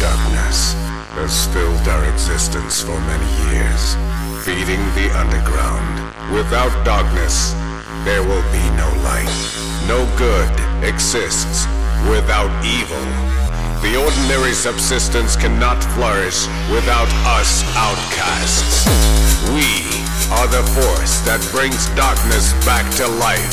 darkness has filled our existence for many years, feeding the underground. Without darkness, there will be no light. No good exists without evil. The ordinary subsistence cannot flourish without us outcasts. We are the force that brings darkness back to life.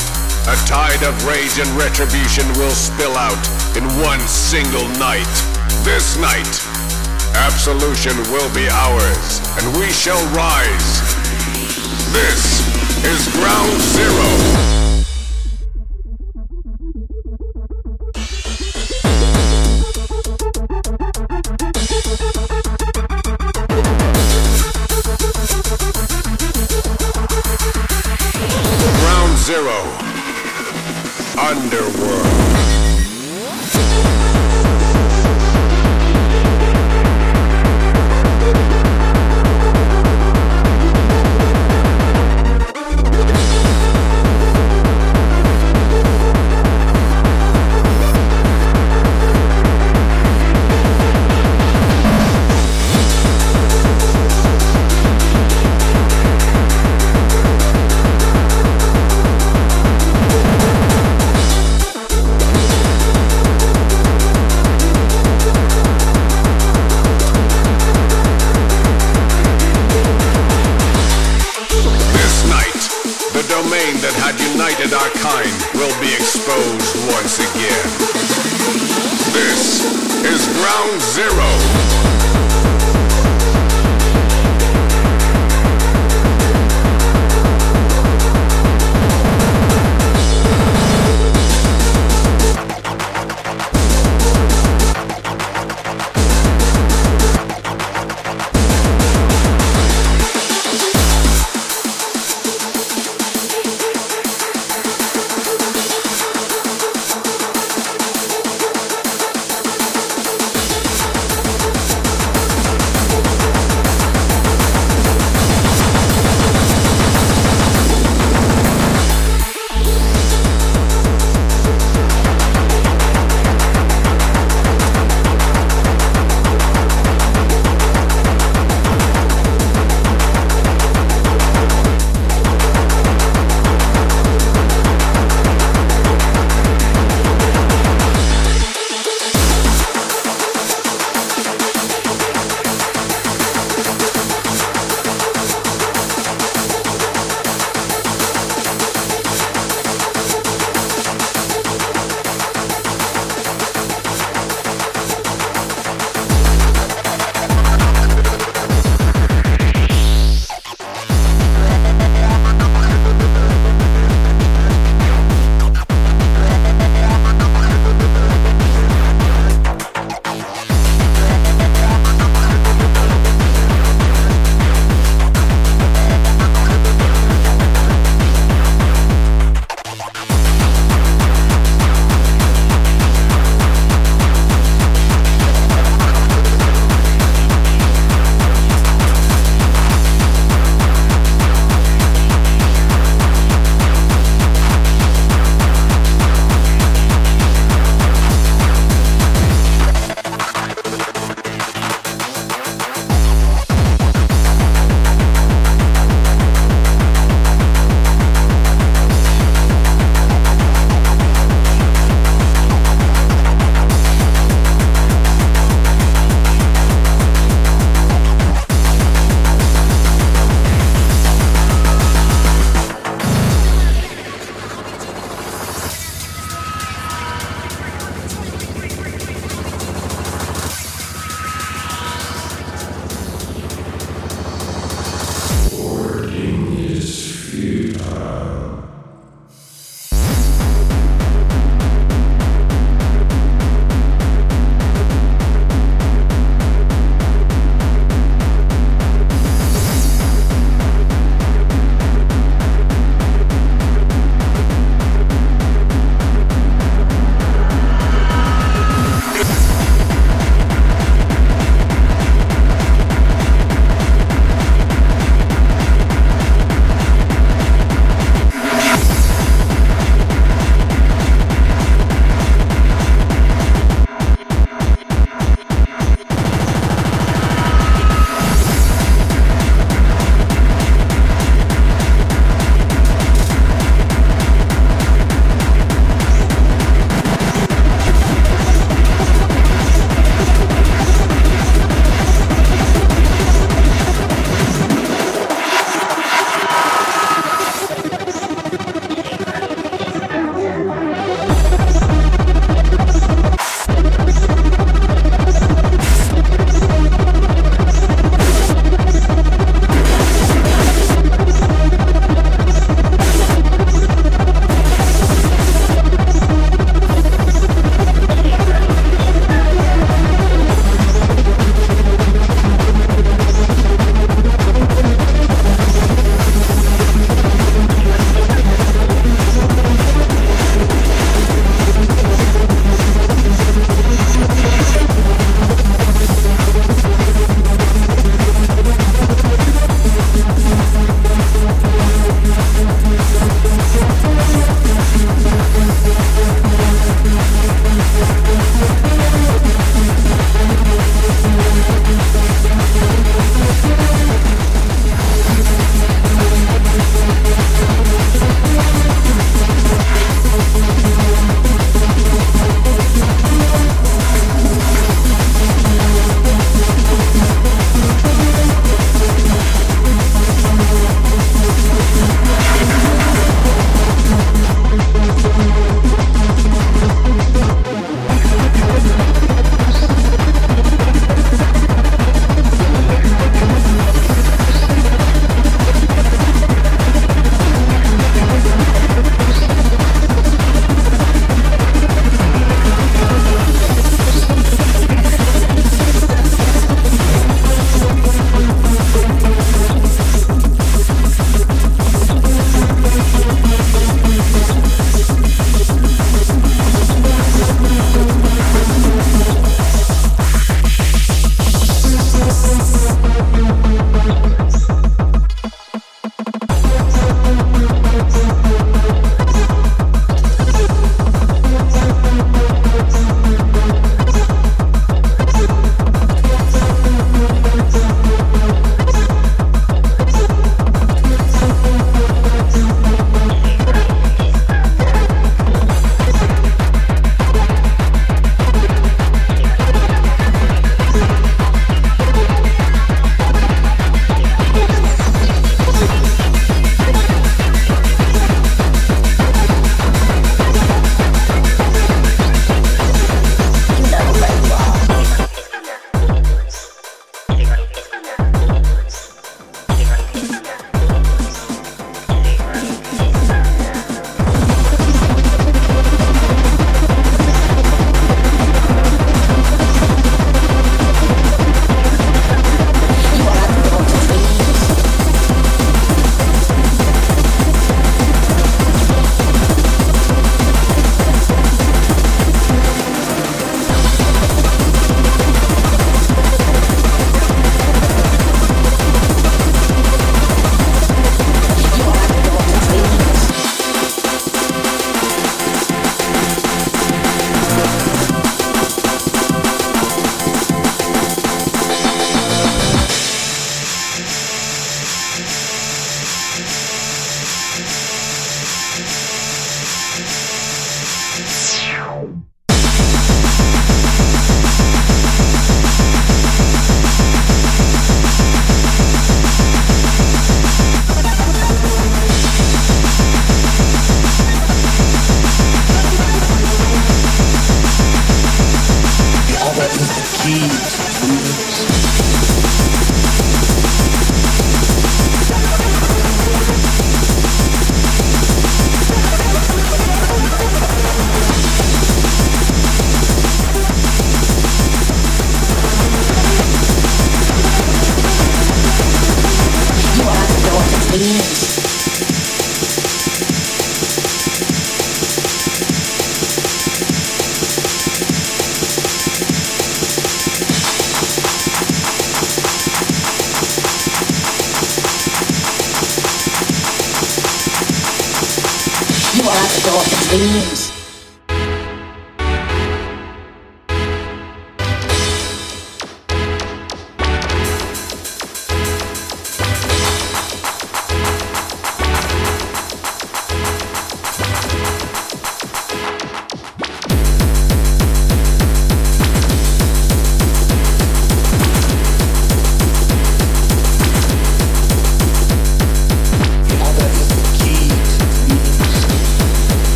A tide of rage and retribution will spill out in one single night. This night, absolution will be ours, and we shall rise. This is Ground Zero. Ground Zero. Underworld.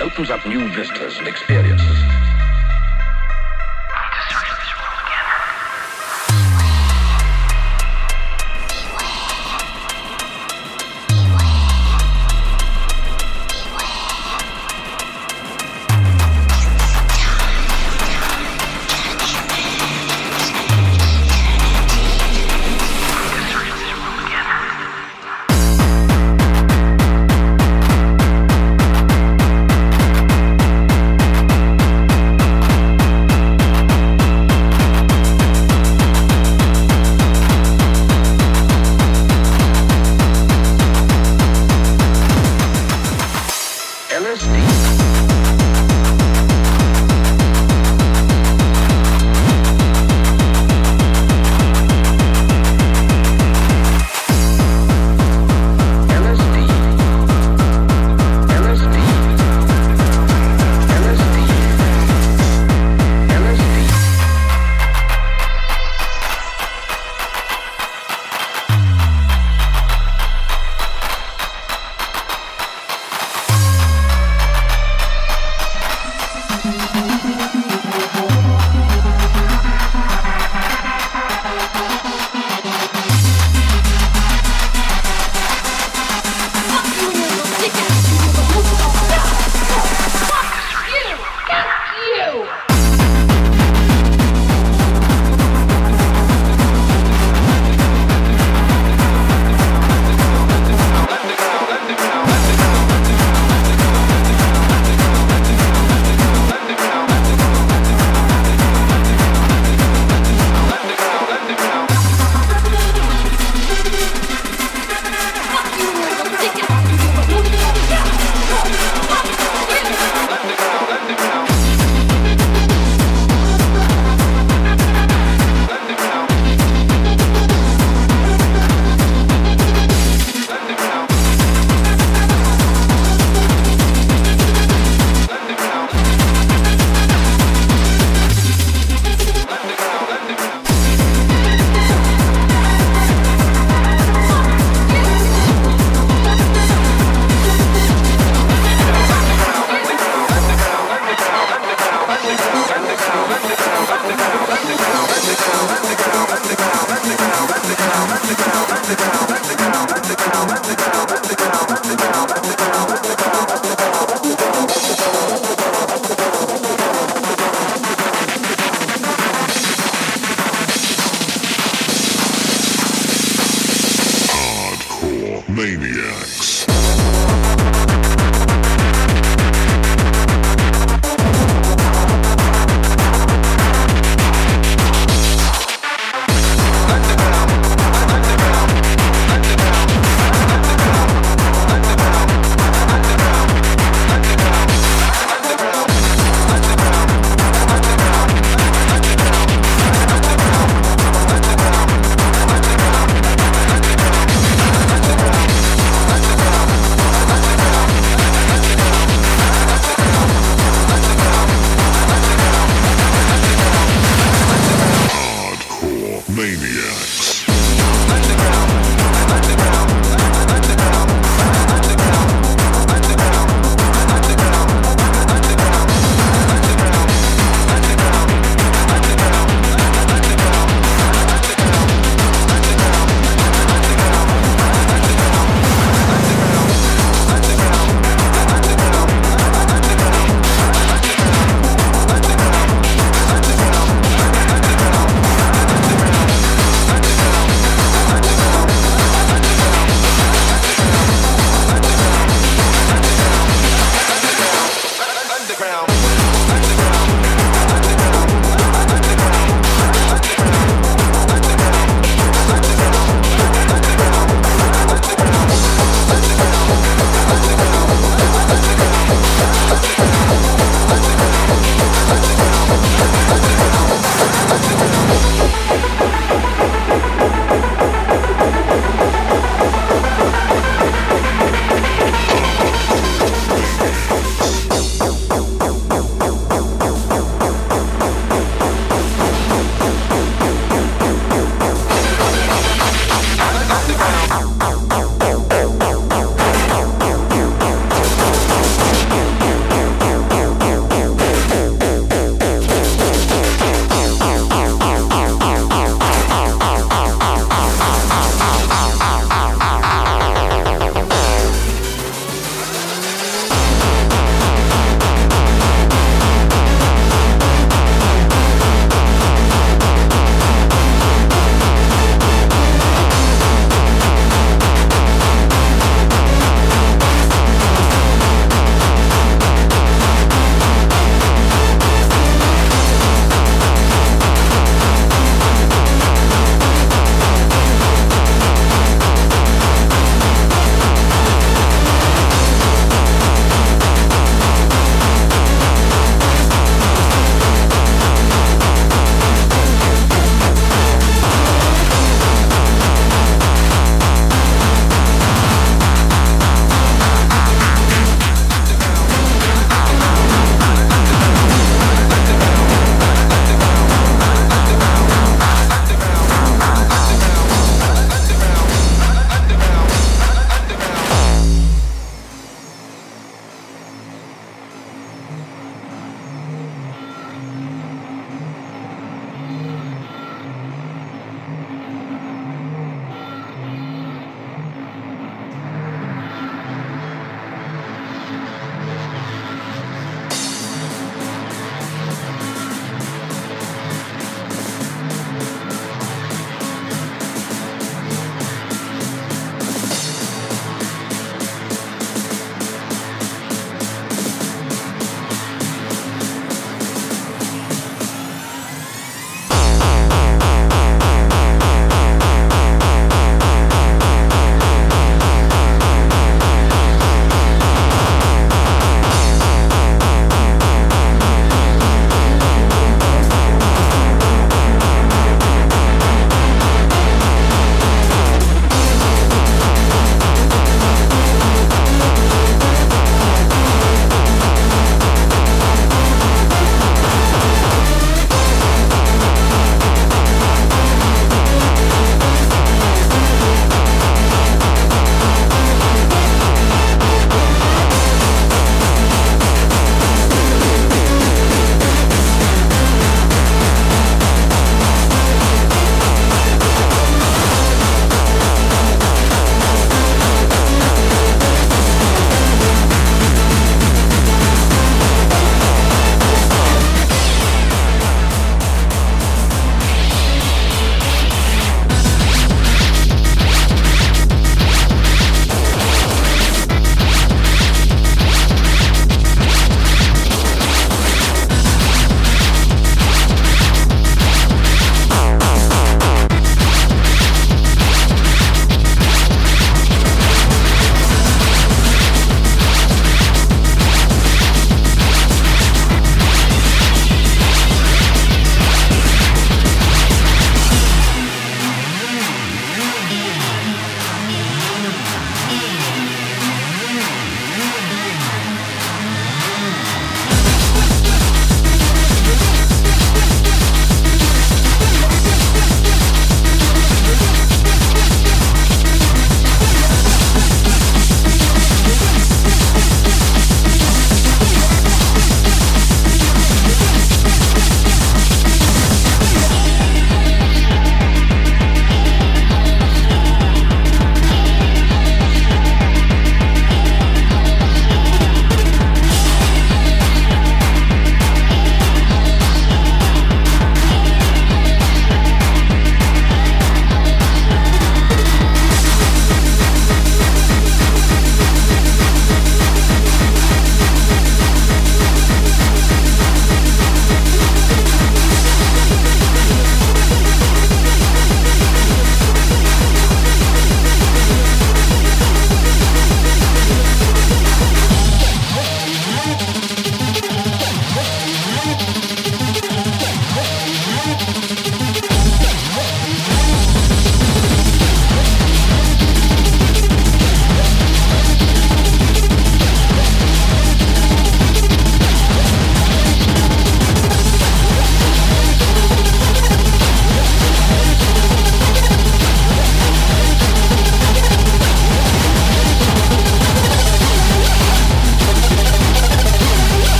opens up new vistas and experiences.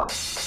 Rock.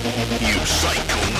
Deutschland!